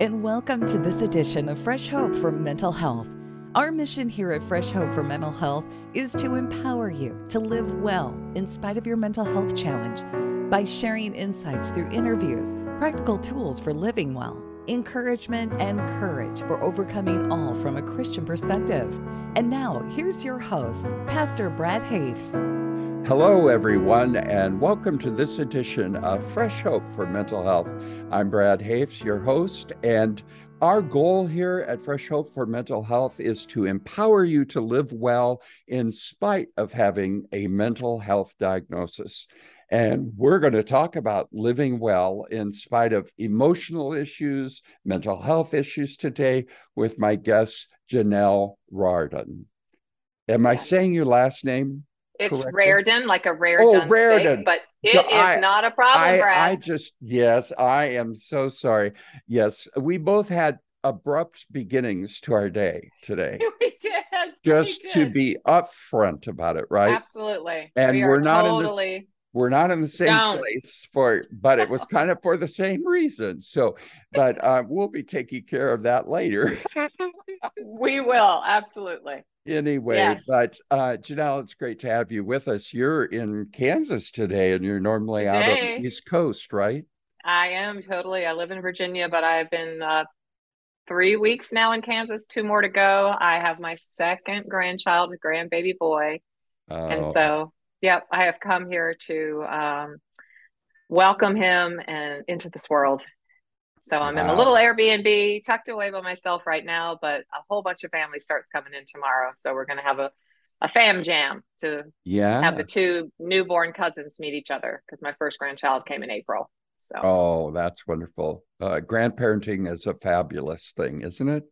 and welcome to this edition of Fresh Hope for Mental Health. Our mission here at Fresh Hope for Mental Health is to empower you to live well in spite of your mental health challenge by sharing insights through interviews, practical tools for living well, encouragement, and courage for overcoming all from a Christian perspective. And now, here's your host, Pastor Brad Hoefs. Hello, everyone, and welcome to this edition of Fresh Hope for Mental Health. I'm Brad Hoefs, your host, and our goal here at Fresh Hope for Mental Health is to empower you to live well in spite of having a mental health diagnosis. And we're going to talk about living well in spite of emotional issues, mental health issues today with my guest, Janelle Rardon. Am I saying your last name? It's correctly? Rardon, like a rare oh, Rardon. Steak, but it so is I, not a problem, I, Brad. I just yes, I am so sorry. Yes, we both had abrupt beginnings to our day today. we did. Just we did. to be upfront about it, right? Absolutely. And we are not totally... in this we're not in the same Don't. place for but it was kind of for the same reason so but uh, we'll be taking care of that later we will absolutely anyway yes. but uh janelle it's great to have you with us you're in kansas today and you're normally today, out on the east coast right i am totally i live in virginia but i've been uh three weeks now in kansas two more to go i have my second grandchild a grandbaby boy oh. and so Yep, I have come here to um, welcome him and into this world. So I'm wow. in a little Airbnb tucked away by myself right now, but a whole bunch of family starts coming in tomorrow. So we're going to have a, a fam jam to yeah have the two newborn cousins meet each other because my first grandchild came in April. So oh, that's wonderful. Uh, grandparenting is a fabulous thing, isn't it?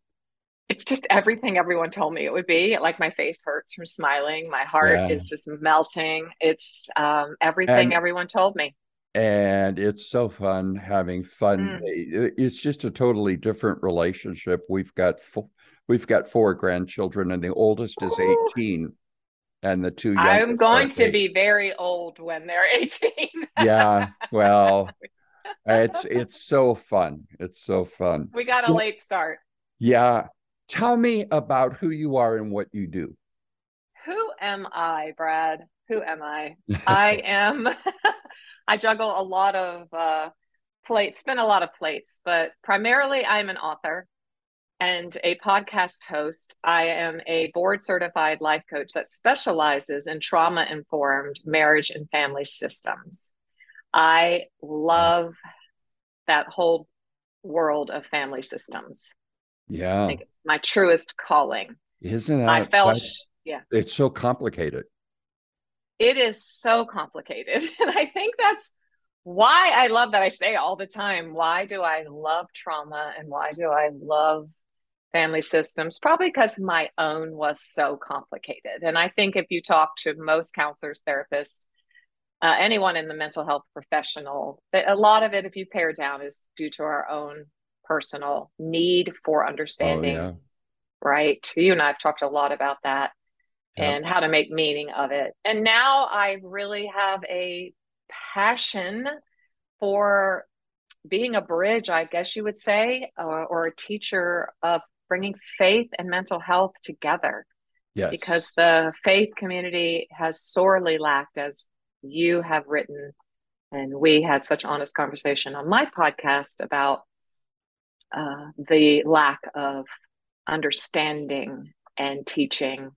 it's just everything everyone told me it would be. Like my face hurts from smiling. My heart yeah. is just melting. It's um, everything and, everyone told me. And it's so fun having fun. Mm. It's just a totally different relationship. We've got four, we've got four grandchildren, and the oldest is eighteen, and the two. young. I'm going to eight. be very old when they're eighteen. yeah, well, it's it's so fun. It's so fun. We got a late start. Yeah, Tell me about who you are and what you do. Who am I, Brad? Who am I? I am, I juggle a lot of uh, plates, spin a lot of plates, but primarily I'm an author and a podcast host. I am a board certified life coach that specializes in trauma informed marriage and family systems. I love that whole world of family systems. Yeah. my truest calling. Isn't that? I felt, yeah. It's so complicated. It is so complicated. And I think that's why I love that I say all the time. Why do I love trauma and why do I love family systems? Probably because my own was so complicated. And I think if you talk to most counselors, therapists, uh, anyone in the mental health professional, a lot of it, if you pare down, is due to our own personal need for understanding. Oh, yeah. Right. You and I have talked a lot about that yep. and how to make meaning of it. And now I really have a passion for being a bridge, I guess you would say, or, or a teacher of bringing faith and mental health together. Yes. Because the faith community has sorely lacked, as you have written. And we had such honest conversation on my podcast about uh, the lack of understanding and teaching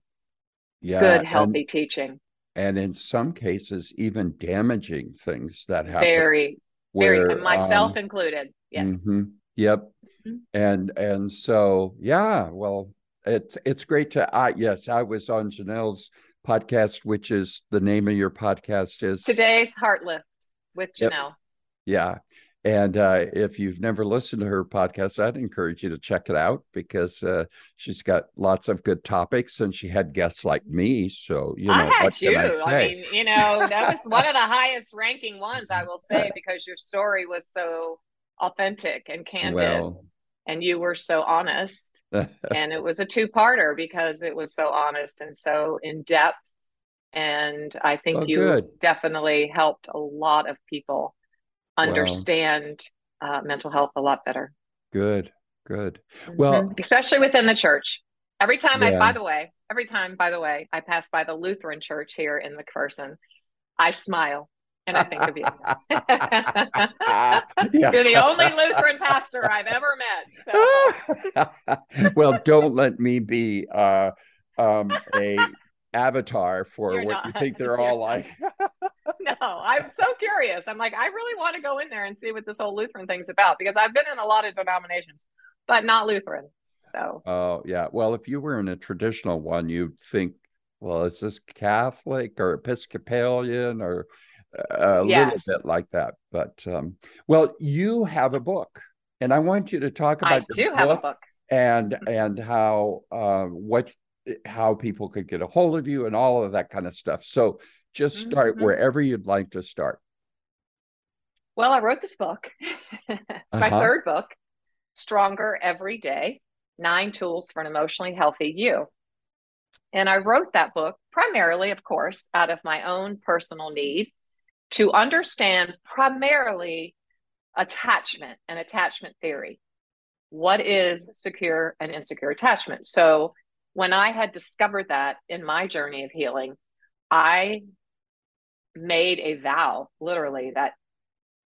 yeah, good healthy and, teaching and in some cases even damaging things that happen very where, very myself um, included yes mm-hmm, yep mm-hmm. and and so yeah well it's it's great to uh, yes i was on janelle's podcast which is the name of your podcast is today's heart lift with janelle yep. yeah and uh, if you've never listened to her podcast, I'd encourage you to check it out because uh, she's got lots of good topics and she had guests like me. So, you know, I had what you. can I say? I mean, you know, that was one of the highest ranking ones, I will say, because your story was so authentic and candid. Well, and you were so honest. and it was a two parter because it was so honest and so in depth. And I think oh, you good. definitely helped a lot of people understand wow. uh, mental health a lot better. Good, good. Well, mm-hmm. especially within the church. Every time yeah. I, by the way, every time, by the way, I pass by the Lutheran church here in McPherson, I smile and I think of you. You're the only Lutheran pastor I've ever met. So. well, don't let me be uh, um, a avatar for You're what not. you think they're all like. no, I'm so curious. I'm like, I really want to go in there and see what this whole Lutheran thing's about because I've been in a lot of denominations, but not Lutheran. So. Oh yeah. Well, if you were in a traditional one, you'd think, well, is this Catholic or Episcopalian or a yes. little bit like that. But um, well, you have a book, and I want you to talk about. I do have a book, and mm-hmm. and how uh, what how people could get a hold of you and all of that kind of stuff. So just start mm-hmm. wherever you'd like to start. Well, I wrote this book. it's uh-huh. my third book, Stronger Every Day Nine Tools for an Emotionally Healthy You. And I wrote that book primarily, of course, out of my own personal need to understand primarily attachment and attachment theory. What is secure and insecure attachment? So, when I had discovered that in my journey of healing, I made a vow literally that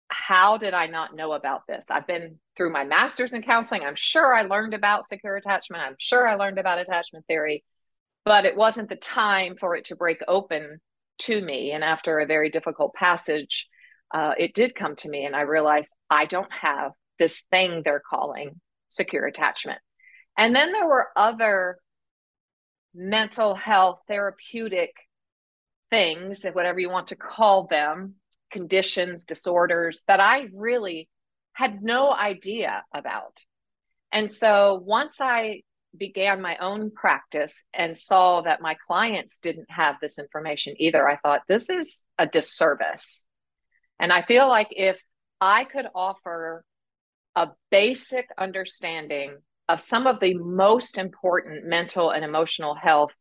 how did I not know about this? I've been through my master's in counseling. I'm sure I learned about secure attachment. I'm sure I learned about attachment theory, but it wasn't the time for it to break open to me. And after a very difficult passage, uh, it did come to me, and I realized I don't have this thing they're calling secure attachment. And then there were other mental health therapeutic things, whatever you want to call them, conditions, disorders that I really had no idea about. And so once I began my own practice and saw that my clients didn't have this information either, I thought this is a disservice. And I feel like if I could offer a basic understanding of some of the most important mental and emotional health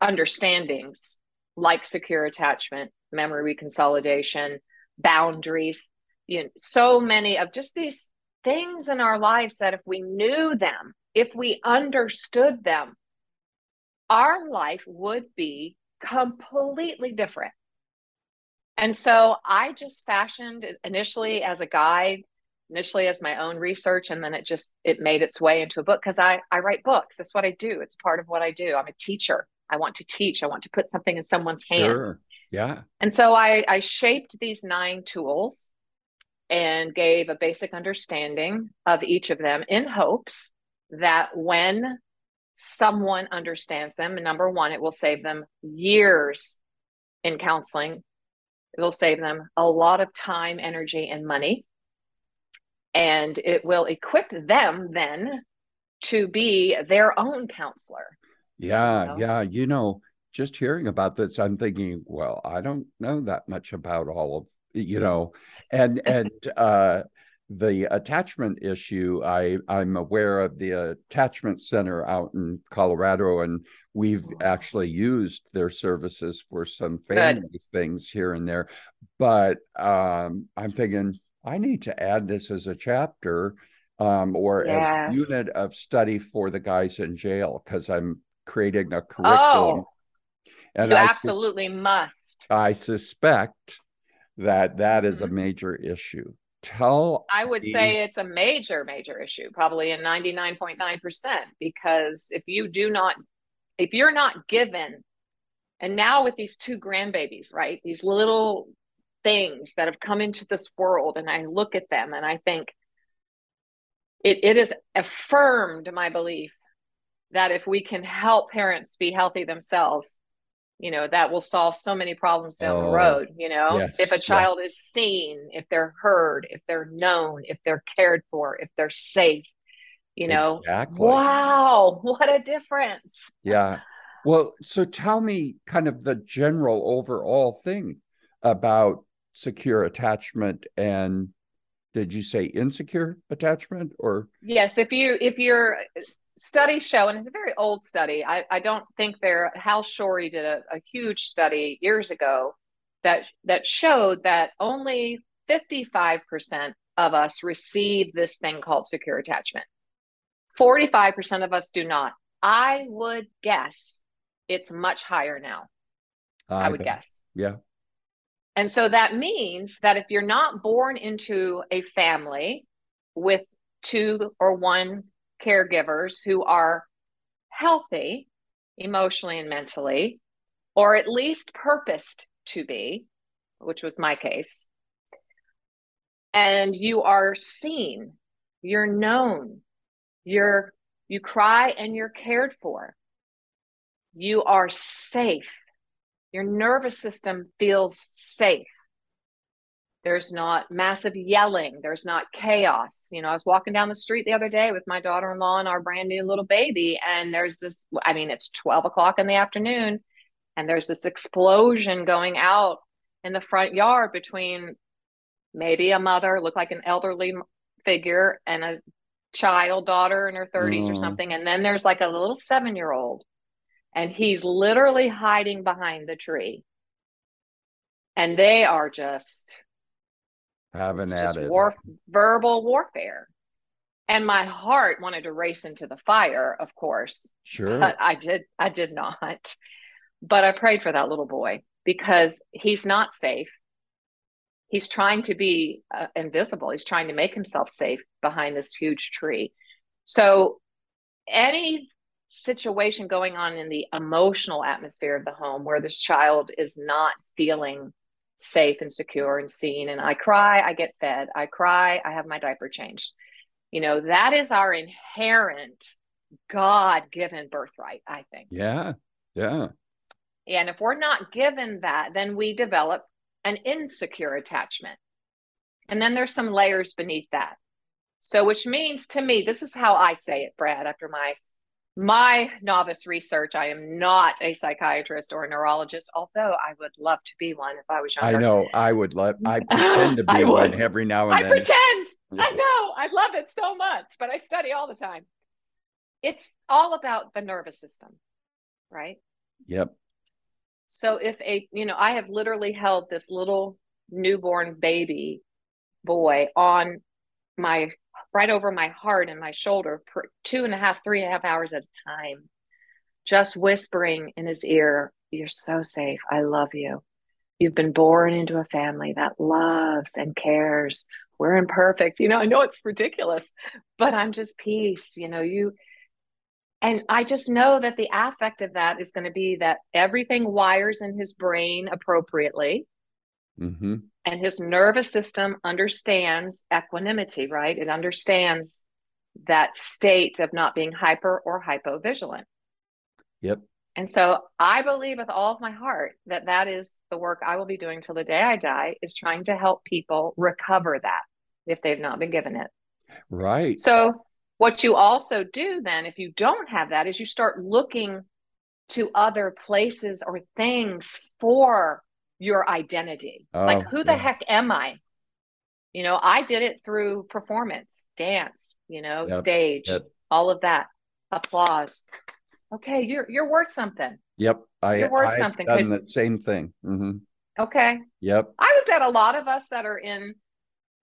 understandings, like secure attachment, memory reconsolidation, boundaries, you know, so many of just these things in our lives that if we knew them, if we understood them, our life would be completely different. And so I just fashioned initially as a guide, initially as my own research, and then it just it made its way into a book because I I write books. That's what I do. It's part of what I do. I'm a teacher. I want to teach. I want to put something in someone's hand. Sure. Yeah. And so I I shaped these nine tools and gave a basic understanding of each of them in hopes that when someone understands them, number one, it will save them years in counseling. It'll save them a lot of time, energy, and money. And it will equip them then to be their own counselor. Yeah, you know? yeah. You know, just hearing about this, I'm thinking, well, I don't know that much about all of, you know, and, and, uh, the attachment issue, I I'm aware of the attachment center out in Colorado, and we've actually used their services for some family Good. things here and there. But um, I'm thinking I need to add this as a chapter um, or yes. as a unit of study for the guys in jail because I'm creating a curriculum. Oh, and you I absolutely sus- must. I suspect that that is mm-hmm. a major issue tell i would the... say it's a major major issue probably in 99.9% because if you do not if you're not given and now with these two grandbabies right these little things that have come into this world and i look at them and i think it, it has affirmed my belief that if we can help parents be healthy themselves you know that will solve so many problems down oh, the road you know? yes, if a child yeah. is seen if they're heard if they're known if they're cared for if they're safe you know? Exactly. wow what a difference. Yeah. Well so tell me kind of the general overall thing about secure attachment and did you say insecure attachment or? Yes if you if you're studies show, and it's a very old study. I, I don't think there. Hal Shorey did a, a huge study years ago that that showed that only 55% of us receive this thing called secure attachment. 45% of us do not. I would guess it's much higher now. I, I would guess. Yeah. And so that means that if you're not born into a family with two or one caregivers who are healthy emotionally and mentally, or at least purposed to be, which was my case, and you are seen, you're known, you're you cry and you're cared for. You are safe your nervous system feels safe. There's not massive yelling. There's not chaos. You know, I was walking down the street the other day with my daughter in law and our brand new little baby. And there's this, I mean, it's 12 o'clock in the afternoon. And there's this explosion going out in the front yard between maybe a mother, look like an elderly figure, and a child daughter in her 30s mm. or something. And then there's like a little seven year old and he's literally hiding behind the tree. And they are just having at it. War, verbal warfare. And my heart wanted to race into the fire, of course. Sure. But I did I did not. But I prayed for that little boy because he's not safe. He's trying to be uh, invisible. He's trying to make himself safe behind this huge tree. So any situation going on in the emotional atmosphere of the home where this child is not feeling safe and secure and seen and i cry i get fed i cry i have my diaper changed. You know that is our inherent god-given birthright i think. Yeah yeah. And if we're not given that then we develop an insecure attachment. And then there's some layers beneath that. So which means to me this is how i say it brad after my my novice research, I am not a psychiatrist or a neurologist, although I would love to be one if I was younger. I know I would love. I pretend to be one every now and I then. I pretend. Yeah. I know. I love it so much, but I study all the time. It's all about the nervous system, right? Yep. So if a, you know, I have literally held this little newborn baby boy on my right over my heart and my shoulder for two and a half, three and a half hours at a time, just whispering in his ear, You're so safe. I love you. You've been born into a family that loves and cares. We're imperfect. You know, I know it's ridiculous, but I'm just peace. You know, you, and I just know that the affect of that is going to be that everything wires in his brain appropriately. Mm-hmm and his nervous system understands equanimity, right? It understands that state of not being hyper or hypovigilant. Yep. And so I believe with all of my heart that that is the work I will be doing till the day I die is trying to help people recover that if they've not been given it. Right. So what you also do then if you don't have that is you start looking to other places or things for your identity. Oh, like, who the heck am I? You know, I did it through performance, dance, you know, yep. stage, yep. all of that, applause. Okay, you're you're worth something. Yep, I you're worth I've something. Done the same thing. Mm-hmm. Okay. Yep. I would bet a lot of us that are in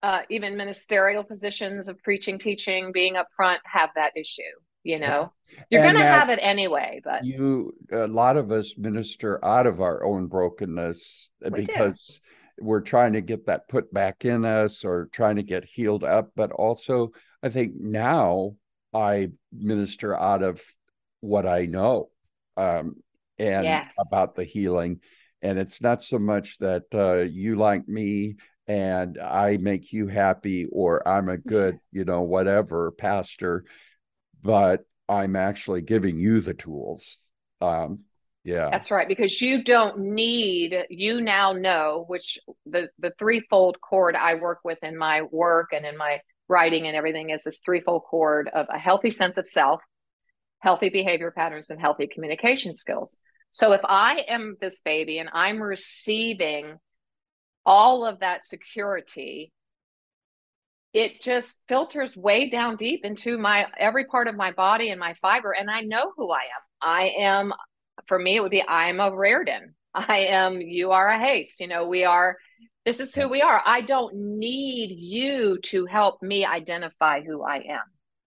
uh, even ministerial positions of preaching, teaching, being up front have that issue you know? You're going to have it anyway but you a lot of us minister out of our own brokenness we because do. we're trying to get that put back in us or trying to get healed up. But also i think now i minister out of what i know um, and yes. about the healing. And it's not so much that uh, you like me and I make you happy or I'm a good, you know, whatever pastor but I'm actually giving you the tools. Um, yeah, that's right. Because you don't need. You now know which the the threefold cord I work with in my work and in my writing and everything is this threefold cord of a healthy sense of self, healthy behavior patterns, and healthy communication skills. So if I am this baby and I'm receiving all of that security it just filters way down deep into my every part of my body and my fiber and i know who i am i am for me it would be i am a Rardon i am you are a Hoefs you know we are This is who we are. I don't need you to help me identify who I am.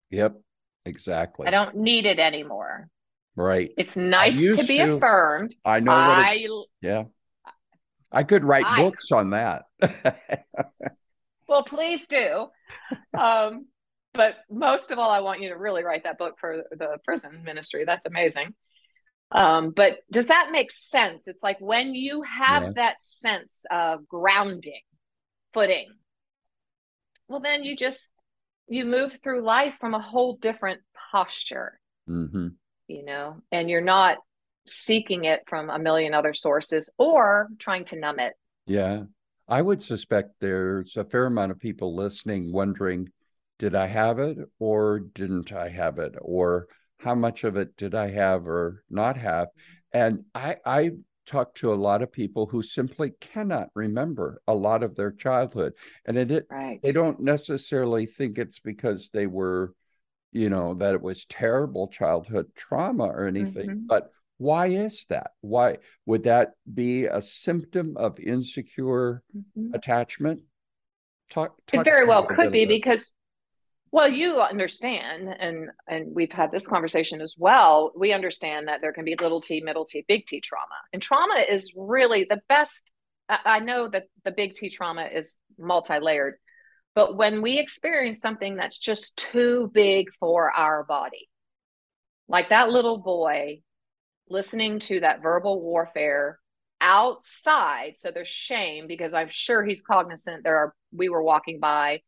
Yep, exactly. I don't need it anymore. Right. It's nice to be to. affirmed. I know. I, yeah. I could write I, books on that. well, please do. Um, but most of all, I want you to really write that book for the prison ministry. That's amazing. Um, but does that make sense? It's like when you have yeah. that sense of grounding, footing, well, then you just you move through life from a whole different posture. Mm-hmm. You know, and you're not seeking it from a million other sources or trying to numb it. Yeah. I would suspect there's a fair amount of people listening wondering, did I have it or didn't I have it? Or how much of it did I have or not have? And I, I talk to a lot of people who simply cannot remember a lot of their childhood. And it, right. they don't necessarily think it's because they were, you know, that it was terrible childhood trauma or anything, mm-hmm. but why is that? Why would that be a symptom of insecure mm-hmm. attachment? Talk, talk it very well could be because well, you understand, and and we've had this conversation as well. We understand that there can be little t, middle t, big T trauma, and trauma is really the best. I know that the big T trauma is multi-layered, but when we experience something that's just too big for our body, like that little boy listening to that verbal warfare outside, so there's shame because I'm sure he's cognizant. There are we were walking by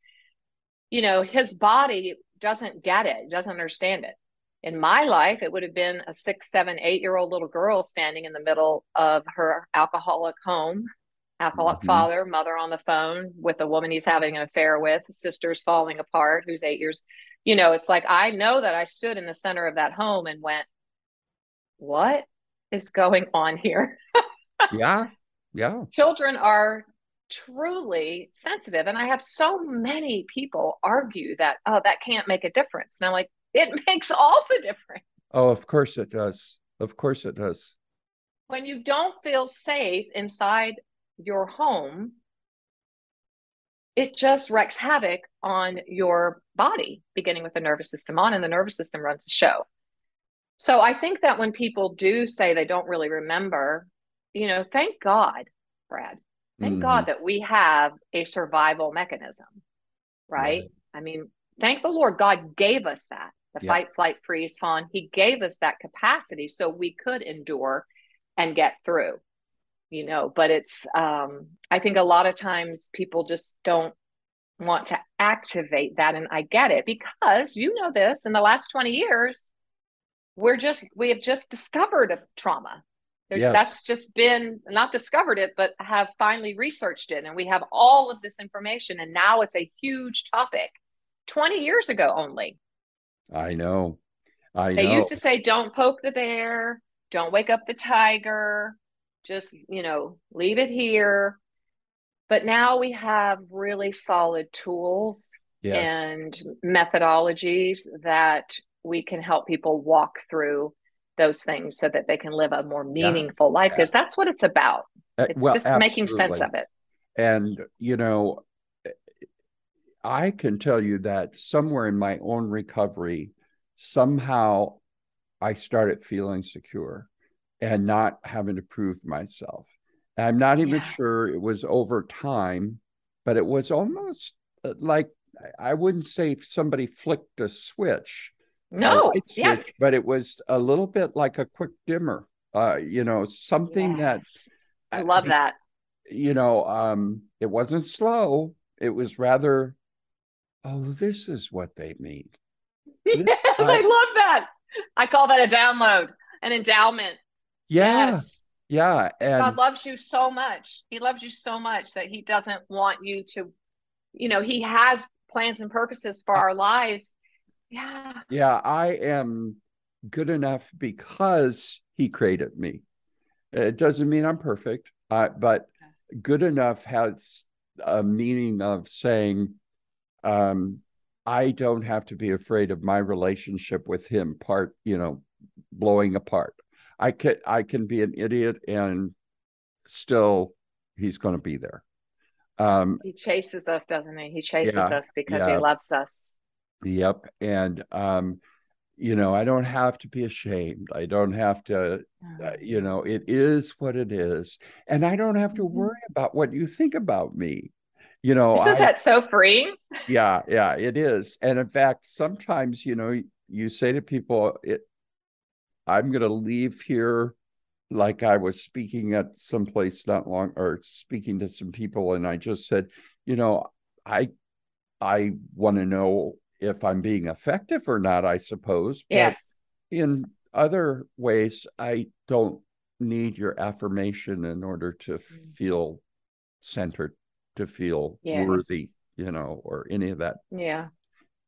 you know, his body doesn't get it, doesn't understand it. In my life, it would have been a six, seven, eight year old little girl standing in the middle of her alcoholic home, alcoholic mm-hmm. father, mother on the phone with a woman he's having an affair with, sisters falling apart, who's eight years. You know, it's like I know that I stood in the center of that home and went, What is going on here? yeah. Yeah. Children are truly sensitive. And I have so many people argue that, oh, that can't make a difference. And I'm like, it makes all the difference. Oh, of course it does. Of course it does. When you don't feel safe inside your home, it just wreaks havoc on your body, beginning with the nervous system on, and the nervous system runs the show. So I think that when people do say they don't really remember, you know, thank God, Brad, Thank mm-hmm. God that we have a survival mechanism, right? right? I mean, thank the Lord, God gave us that the fight, flight, freeze, fawn. He gave us that capacity so we could endure and get through, you know. But it's, um, I think a lot of times people just don't want to activate that. And I get it because you know this in the last 20 years, we're just, we have just discovered a trauma Yes. That's just been not discovered it, but have finally researched it. And we have all of this information. And now it's a huge topic 20 years ago only. I know. I they know. used to say, don't poke the bear, don't wake up the tiger, just, you know, leave it here. But now we have really solid tools yes. and methodologies that we can help people walk through those things so that they can live a more meaningful yeah. life because that's what it's about uh, it's well, just absolutely. making sense of it and you know i can tell you that somewhere in my own recovery somehow i started feeling secure and not having to prove myself i'm not even yeah. sure it was over time but it was almost uh, like i wouldn't say somebody flicked a switch no, it's yes. but it was a little bit like a quick dimmer. Uh, you know, something yes. that I love that. You know, um, it wasn't slow. It was rather, oh, this is what they mean. yes, I, I love that. I call that a download, an endowment. Yeah. Yes. Yeah. And God loves you so much. He loves you so much that he doesn't want you to, you know, he has plans and purposes for our lives yeah. Yeah, I am good enough because he created me. It doesn't mean I'm perfect, uh, but good enough has a meaning of saying, um, I don't have to be afraid of my relationship with him part, you know, blowing apart. I can I can be an idiot and still he's going to be there. Um, he chases us, doesn't he? He chases Yeah, us because yeah. he loves us. Yep. And, um, you know, I don't have to be ashamed. I don't have to, uh, you know, it is what it is. And I don't have to Mhm. worry about what you think about me. You know, Isn't I, that so freeing? yeah, yeah, it is. And in fact, sometimes, you know, you say to people, it, I'm going to leave here like I was speaking at some place not long or speaking to some people and I just said, you know, I I want to know if I'm being effective or not, I suppose. But Yes. in other ways, I don't need your affirmation in order to Mm. feel centered, to feel Yes. worthy, you know, or any of that. Yeah.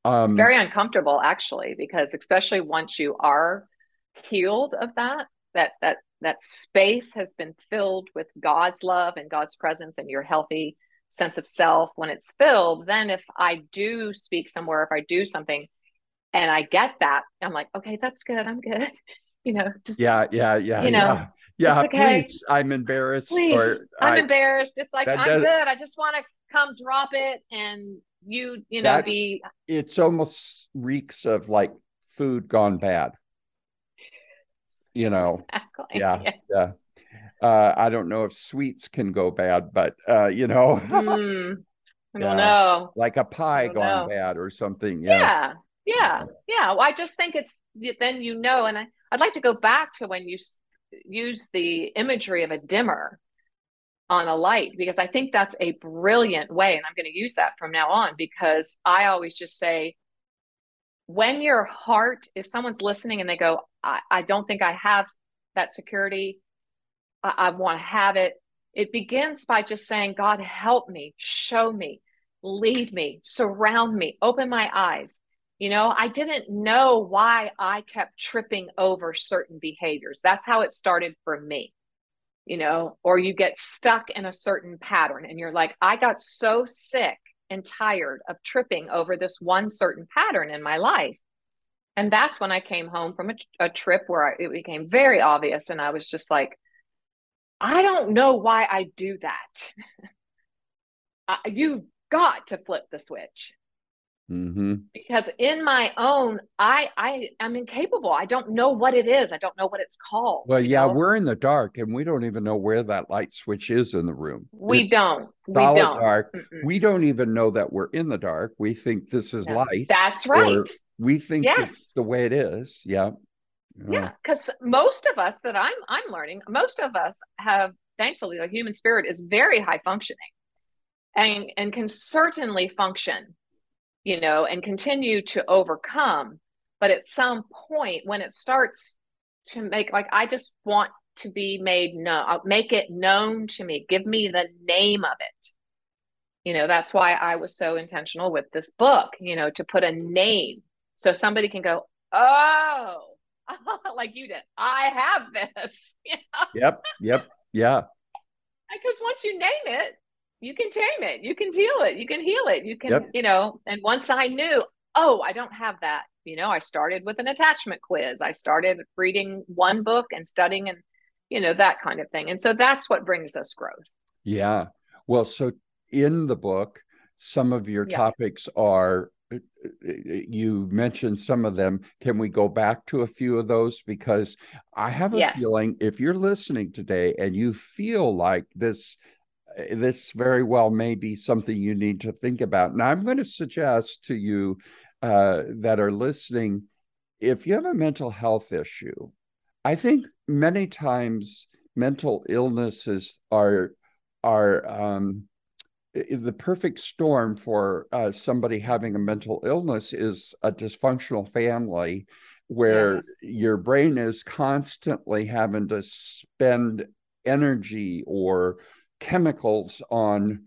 Um, It's very uncomfortable actually, because especially once you are healed of that, that that that space has been filled with God's love and God's presence and you're healthy sense of self. When it's filled, then if I do speak somewhere, if I do something and I get that, I'm like, okay, that's good. I'm good. You know, just yeah, yeah, yeah, you know, yeah. Yeah, it's okay. please. I'm embarrassed. please. or I'm I- embarrassed. It's like I'm does- good. I just want to come drop it and you, you know, That- be it's almost reeks of like food gone bad. You know, exactly. yeah, Yes. yeah. Uh, I don't know if sweets can go bad, but uh, you know, Hmm. I don't know. like a pie gone know. bad or something. Yeah. Yeah. Yeah. Yeah. Well, I just think it's then you know, and I, I'd like to go back to when you use the imagery of a dimmer on a light because I think that's a brilliant way. And I'm going to use that from now on because I always just say, when your heart, if someone's listening and they go, I, I don't think I have that security, I, I want to have it. It begins by just saying, God, help me, show me, lead me, surround me, open my eyes. You know, I didn't know why I kept tripping over certain behaviors. That's how it started for me. You know, or you get stuck in a certain pattern and you're like, I got so sick and tired of tripping over this one certain pattern in my life. And that's when I came home from a, a trip where I, it became very obvious. And I was just like, I don't know why I do that. You've got to flip the switch hmm because in my own, I I am incapable. I don't know what it is. I don't know what it's called. Well, yeah, know? we're in the dark and we don't even know where that light switch is in the room. we It's don't. We don't. dark. Mm-mm. We don't even know that we're in the dark. We think this is Yeah. light. That's right. we think Yes. it's the way it is. Yeah. Yeah, because most of us that I'm I'm learning, most of us have thankfully the human spirit is very high functioning and and can certainly function, you know, and continue to overcome. But at some point when it starts to make like I just want to be made known, uh, make it known to me, give me the name of it. You know, that's why I was so intentional with this book, you know, to put a name so somebody can go, oh, like you did. I have this. You know? Yep. Yep. Yeah. Because once you name it, you can tame it, you can deal it, you can heal it, you can, Yep. you know. And once I knew, oh, I don't have that, you know, I started with an attachment quiz. I started reading one book and studying and, you know, that kind of thing. And so that's what brings us growth. Yeah. Well, so in the book, some of your Yeah. topics are, you mentioned some of them. Can we go back to a few of those? Because I have a Yes. feeling if you're listening today and you feel like this, uh, this very well may be something you need to think about. And I'm going to suggest to you uh, that are listening, if you have a mental health issue, I think many times mental illnesses are are um, the perfect storm for uh, somebody having a mental illness is a dysfunctional family where Yes. your brain is constantly having to spend energy or chemicals on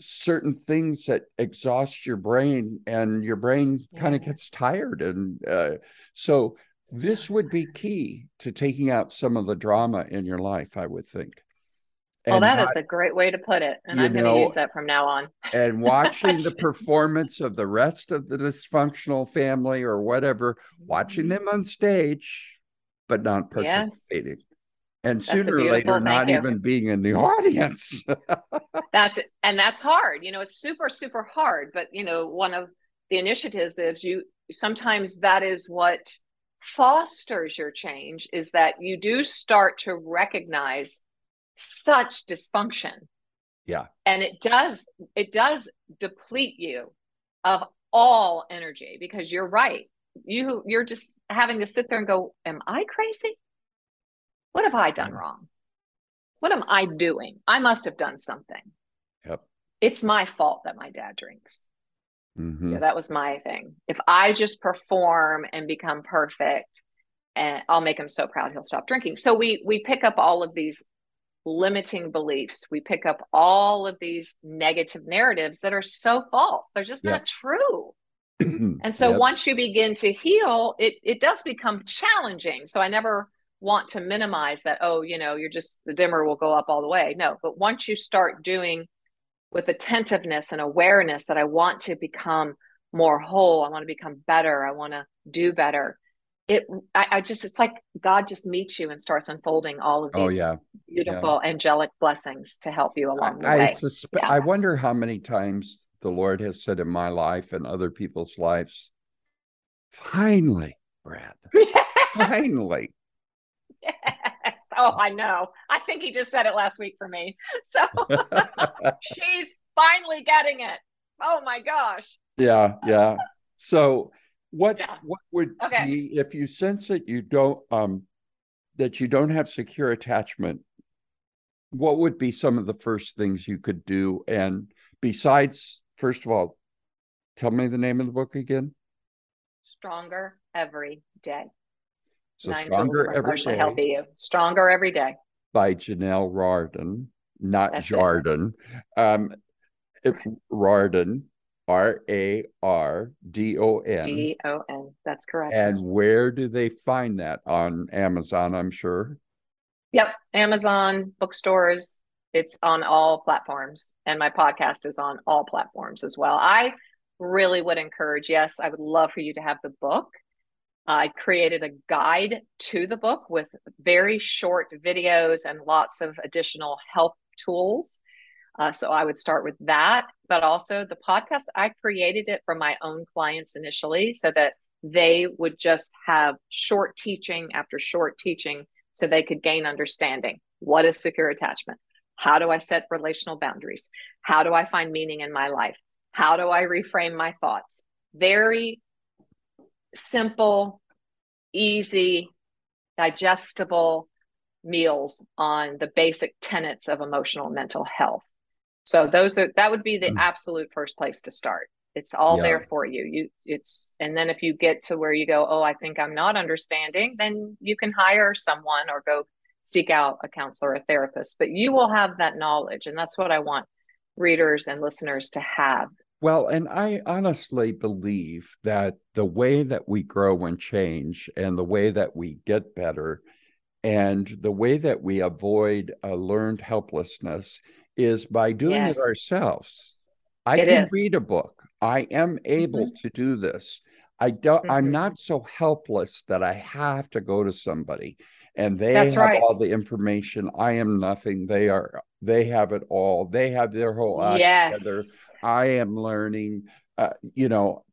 certain things that exhaust your brain and your brain kind of gets tired and uh, so this would be key to taking out some of the drama in your life i would think Well, that is not- a great way to put it. And I'm going to use that from now on. and watching the performance of the rest of the dysfunctional family or whatever watching mm-hmm. them on stage but not Yes. participating and sooner or later not even being in the audience that's and that's hard you know it's super super hard but you know one of the initiatives is you sometimes that is what fosters your change is that you do start to recognize such dysfunction yeah and it does it does deplete you of all energy because you're right you you're just having to sit there and go am i crazy what have I done wrong? What am I doing? I must have done something. Yep. It's my fault that my dad drinks. Mm-hmm. Yeah, that was my thing. If I just perform and become perfect, and I'll make him so proud he'll stop drinking. So we we pick up all of these limiting beliefs. We pick up all of these negative narratives that are so false. They're just not true. and so yep. once you begin to heal, it it does become challenging. So I never want to minimize that oh you know you're just the dimmer will go up all the way no but once you start doing with attentiveness and awareness that i want to become more whole i want to become better i want to do better it I, I, just it's like god just meets you and starts unfolding all of oh, these oh, yeah. beautiful yeah. angelic blessings to help you along the I, way suspe- yeah. I wonder how many times the lord has said in my life and other people's lives finally brad finally Yes. Oh, I know. I think he just said it last week for me. So she's finally getting it. Oh my gosh. Yeah, yeah. So what yeah. what would okay. be if you sense that you don't um that you don't have secure attachment, what would be some of the first things you could do? And besides, first of all, tell me the name of the book again. Stronger every day. So Nine stronger every day. Healthy you. Stronger every day. By Janelle Rardon, not That's Jardin. Um, it, Rardon, R A R D O N. D O N. That's correct. And where do they find that on Amazon? I'm sure. Yep, Amazon bookstores. It's on all platforms, and my podcast is on all platforms as well. I really would encourage. Yes, I would love for you to have the book I created a guide to the book with very short videos and lots of additional help tools. Uh, so I would start with that. But also the podcast, I created it for my own clients initially so that they would just have short teaching after short teaching so they could gain understanding. What is secure attachment? How do I set relational boundaries? How do I find meaning in my life? How do I reframe my thoughts? Very simple, easy, digestible meals on the basic tenets of emotional mental health. So those are that would be the mm. absolute first place to start. It's all yeah. there for you. You it's and then if you get to where you go, oh, I think I'm not understanding, then you can hire someone or go seek out a counselor, a therapist. But you will have that knowledge, and that's what I want readers and listeners to have well, and I honestly believe that the way that we grow and change, and the way that we get better, and the way that we avoid a learned helplessness is by doing yes. it ourselves. I it can is. read a book. I am able mm-hmm. to do this. I don't mm-hmm. I'm not so helpless that I have to go to somebody and they That's have right. all the information. I am nothing. They are they have it all. They have their whole act yes. together. I am learning. Uh, you know,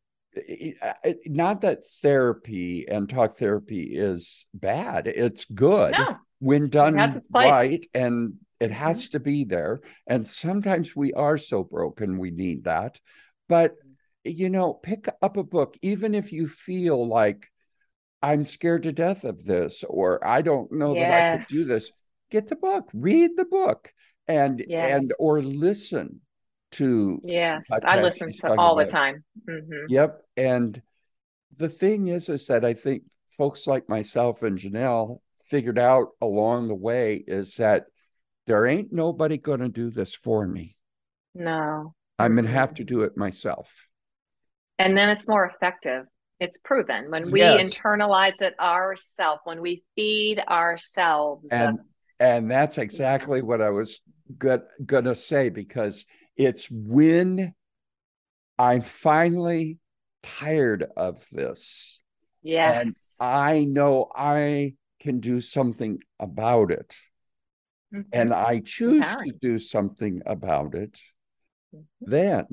not that therapy and talk therapy is bad. It's good no. when done right, and it has mm-hmm. to be there. And sometimes we are so broken, we need that. But you know, pick up a book, even if you feel like I'm scared to death of this, or I don't know yes. that I could do this. Get the book, read the book, and yes. and or listen to. Yes, I listen to all the time. Mm-hmm. Yep, and the thing is, is that I think folks like myself and Janelle figured out along the way is that there ain't nobody going to do this for me. No, I'm going to have to mm-hmm. do it myself. And then it's more effective it's proven when we yes. internalize it ourselves, when we feed ourselves. And and that's exactly what I was good, gonna say because it's when I'm finally tired of this. Yes. And I know I can do something about it Mhm. and I choose to do something about it, Mhm. then,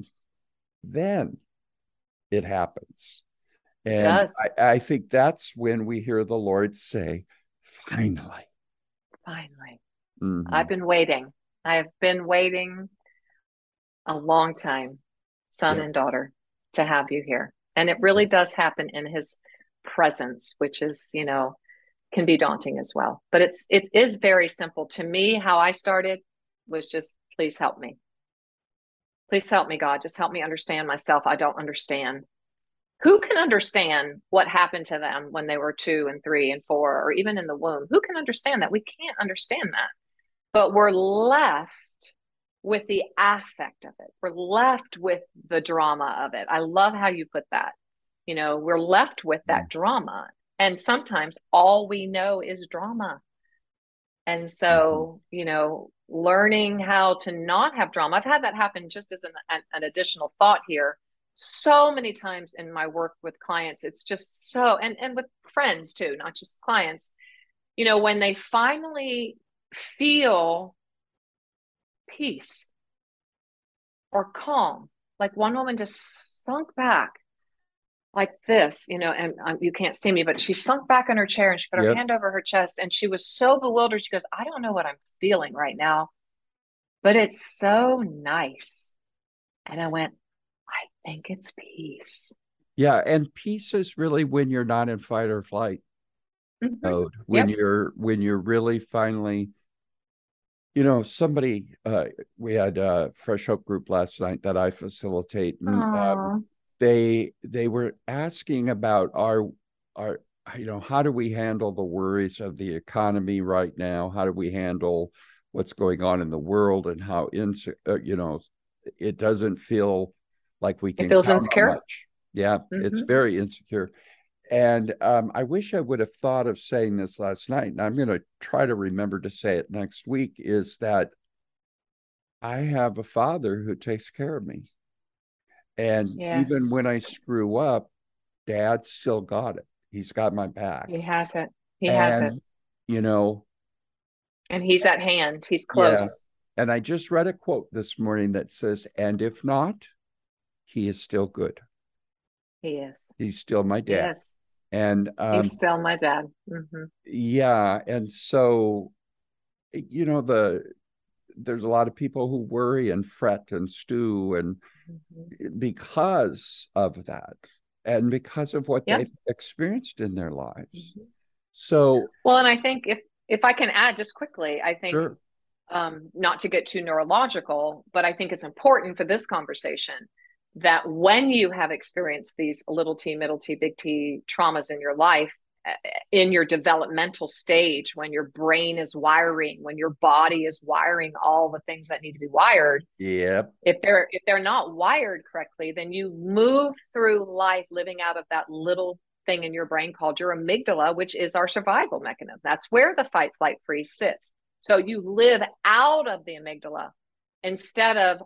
then it happens. And does. I, I think that's when we hear the Lord say, finally. Finally. Mhm. I've been waiting. I have been waiting a long time, son Yeah. and daughter, to have you here. And it really does happen in his presence, which is, you know, can be daunting as well. But it's it is very simple. To me, how I started was just please help me. Please help me, God. Just help me understand myself. I don't understand. Who can understand what happened to them when they were two and three and four, or even in the womb? Who can understand that? We can't understand that but we're left with the affect of it. We're left with the drama of it. I love how you put that. You know, we're left with that mm. drama. And sometimes all we know is drama. And so, mm-hmm. you know, learning how to not have drama. I've had that happen just as an, an, an additional thought here. So many times in my work with clients, it's just so, and, and with friends too, not just clients, you know, when they finally feel peace or calm. Like one woman just sunk back like this, you know, and um, you can't see me, but she sunk back in her chair and she put her Yep. hand over her chest and she was so bewildered. She goes, I don't know what I'm feeling right now, but it's so nice. And I went, I think it's peace. Yeah, and peace is really when you're not in fight or flight Mhm. mode. When Yep. you're when you're really finally, you know, somebody uh we had a fresh hope group last night that I facilitate and um. They they were asking about our our you know how do we handle the worries of the economy right now how do we handle what's going on in the world and how inse- uh, you know it doesn't feel like we can feels insecure. yeah it's Mhm. very insecure and um, i wish i would have thought of saying this last night and i'm going to try to remember to say it next week is that i have a father who takes care of me and even when I screw up, dad still got it. He's got my back. He has it. He has it. you know, And he's at hand. He's Yeah. close. and I just read a quote this morning that says, and if not, he is still good. He is. He's still my dad. Yes. And um, He's still my dad. hmm yeah, and so, you know, the there's a lot of people who worry and fret and stew and Mm-hmm. because of that and because of what Yeah. they've experienced in their lives. Mhm. So Well, and I think if if I can add just quickly, I think sure. um, not to get too neurological, but I think it's important for this conversation that when you have experienced these little t, middle t, big T traumas in your life, in your developmental stage, when your brain is wiring, when your body is wiring all the things that need to be wired, Yep. if they're if they're not wired correctly, then you move through life living out of that little thing in your brain called your amygdala, which is our survival mechanism. That's where the fight, flight, freeze sits. So you live out of the amygdala instead of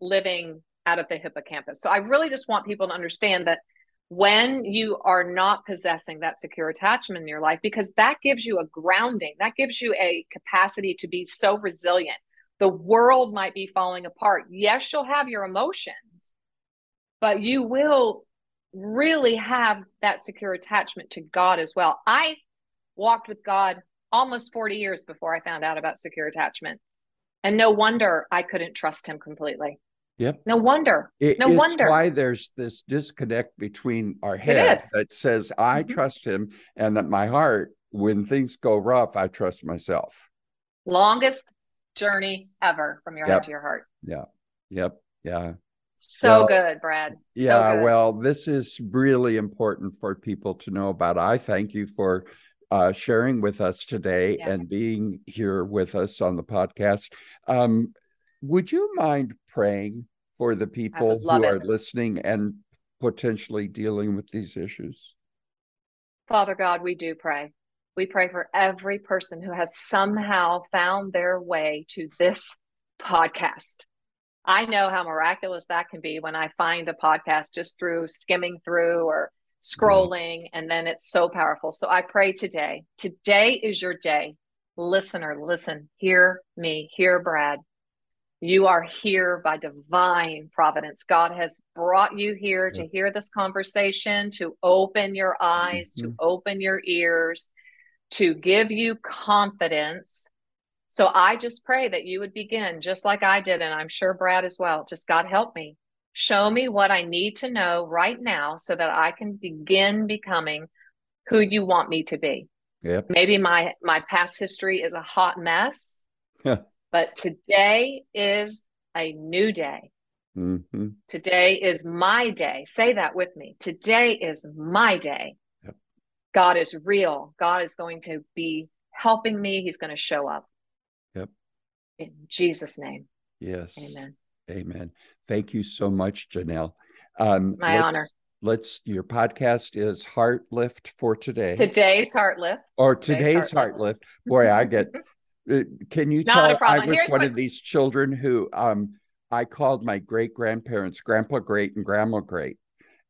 living out of the hippocampus. So I really just want people to understand that when you are not possessing that secure attachment in your life, because that gives you a grounding, that gives you a capacity to be so resilient. The world might be falling apart. Yes, you'll have your emotions, but you will really have that secure attachment to God as well. I walked with God almost 40 years before I found out about secure attachment. And no wonder I couldn't trust him completely. Yep. No wonder. It- No it's wonder. why there's this disconnect between our head is. that says, I Mhm. trust him, and that my heart, when things go rough, I trust myself. Longest journey ever from your Yep. head to your heart. Yeah. Yep. Yeah. So Well, good, Brad. So Yeah, good. well, this is really important for people to know about. I thank you for uh, sharing with us today Yeah. and being here with us on the podcast. Um, would you mind praying for the people who it. are listening and potentially dealing with these issues? Father God, we do pray. We pray for every person who has somehow found their way to this podcast. I know how miraculous that can be when I find a podcast just through skimming through or scrolling and then it's so powerful. So I pray today. Today is your day. Listener, listen, hear me, hear Brad. You are here by divine providence. God has brought you here to hear this conversation, to open your eyes, mm-hmm. to open your ears, to give you confidence. So I just pray that you would begin just like I did, and I'm sure Brad as well. Just God help me. Show me what I need to know right now so that I can begin becoming who you want me to be. Yep. Maybe my my past history is a hot mess. But today is a new day. Mm-hmm. Today is my day. Say that with me. Today is my day. Yep. God is real. God is going to be helping me. He's going to show up. Yep. In Jesus' name. Yes. Amen. Amen. Thank you so much, Janelle. Um, My honor. Let's. Your podcast is Heart Lift for today. Today's Heart Lift. Or today's, today's Heart, Heart Lift. Boy, I get. Uh, can you Not tell? I was Here's one what... of these children who um, I called my great grandparents Grandpa Great and Grandma Great,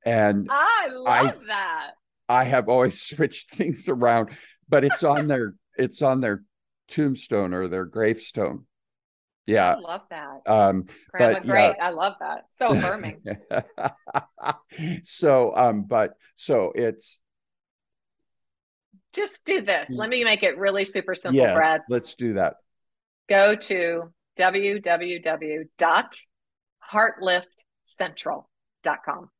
and I love I, that. I have always switched things around, but it's on their it's on their tombstone or their gravestone. Yeah. I love that. Um, Grandma but, great. Yeah. I love that. So affirming. so, um, but so it's just do this. Let me make it really super simple, yes, Brad. Let's do that. Go to www.heartliftcentral.com.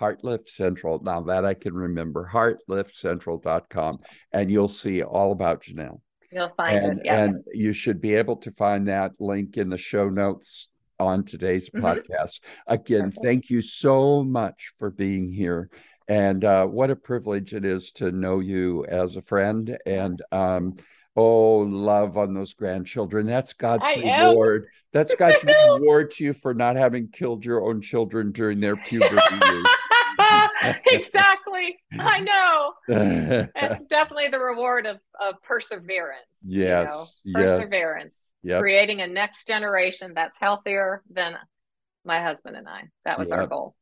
Heartlift Central. Now that I can remember, heartliftcentral.com, and you'll see all about Janelle. You'll find and, it. Yeah. And you should be able to find that link in the show notes on today's mm-hmm. podcast. Again, Perfect. thank you so much for being here. And uh, what a privilege it is to know you as a friend. And um, oh, love on those grandchildren. That's God's I reward. Am. That's God's reward to you for not having killed your own children during their puberty years. exactly. I know. it's definitely the reward of, of perseverance. Yes. You know? Perseverance. Yes. Yep. Creating a next generation that's healthier than my husband and I. That was yep. our goal.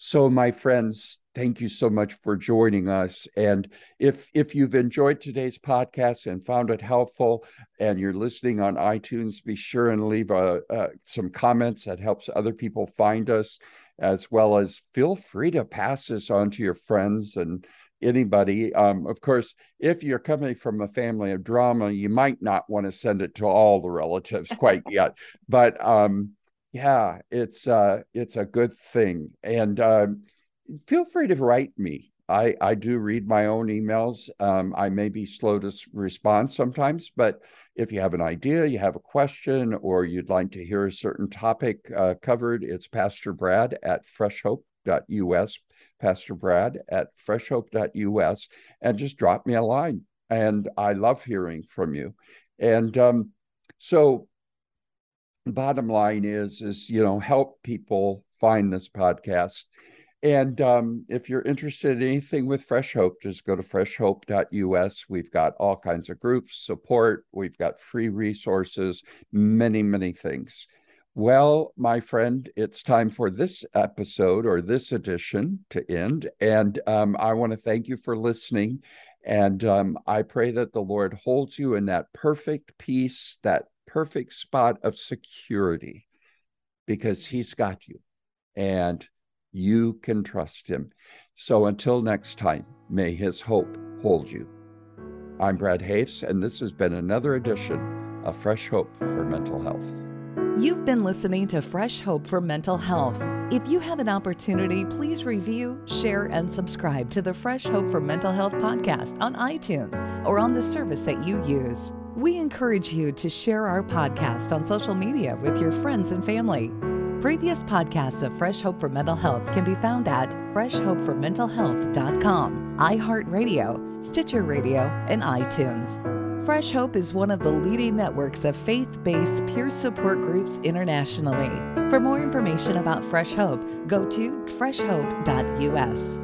So, my friends, thank you so much for joining us. And if if you've enjoyed today's podcast and found it helpful, and you're listening on iTunes, be sure and leave a, uh, some comments that helps other people find us, as well as feel free to pass this on to your friends and anybody. Um, of course, if you're coming from a family of drama, you might not want to send it to all the relatives quite yet, but um, yeah, it's uh, it's a good thing, and uh, feel free to write me. I I do read my own emails. Um, I may be slow to respond sometimes, but if you have an idea, you have a question, or you'd like to hear a certain topic uh, covered, it's Pastor Brad at freshhope.us, Pastor Brad at freshhope.us, and just drop me a line. And I love hearing from you. And um, so bottom line is is you know help people find this podcast. And um, if you're interested in anything with fresh hope just go to freshhope.us we've got all kinds of groups support. We've got free resources many many things. Well my friend it's time for this episode or this edition to end. And um, i want to thank you for listening. And um, I pray that the Lord holds you in that perfect peace, that perfect spot of security because mm-hmm. he's got you and you can trust him. So until next time, may his hope hold you. I'm Brad Hoefs, and this has been another edition of Fresh Hope for Mental Health. You've been listening to Fresh Hope for Mental Health. If you have an opportunity, please review, share, and subscribe to the Fresh Hope for Mental Health podcast on iTunes or on the service that you use. We encourage you to share our podcast on social media with your friends and family. Previous podcasts of Fresh Hope for Mental Health can be found at freshhopeformentalhealth.com, iHeartRadio, Stitcher Radio, and iTunes. Fresh Hope is one of the leading networks of faith based peer support groups internationally. For more information about Fresh Hope, go to freshhope.us.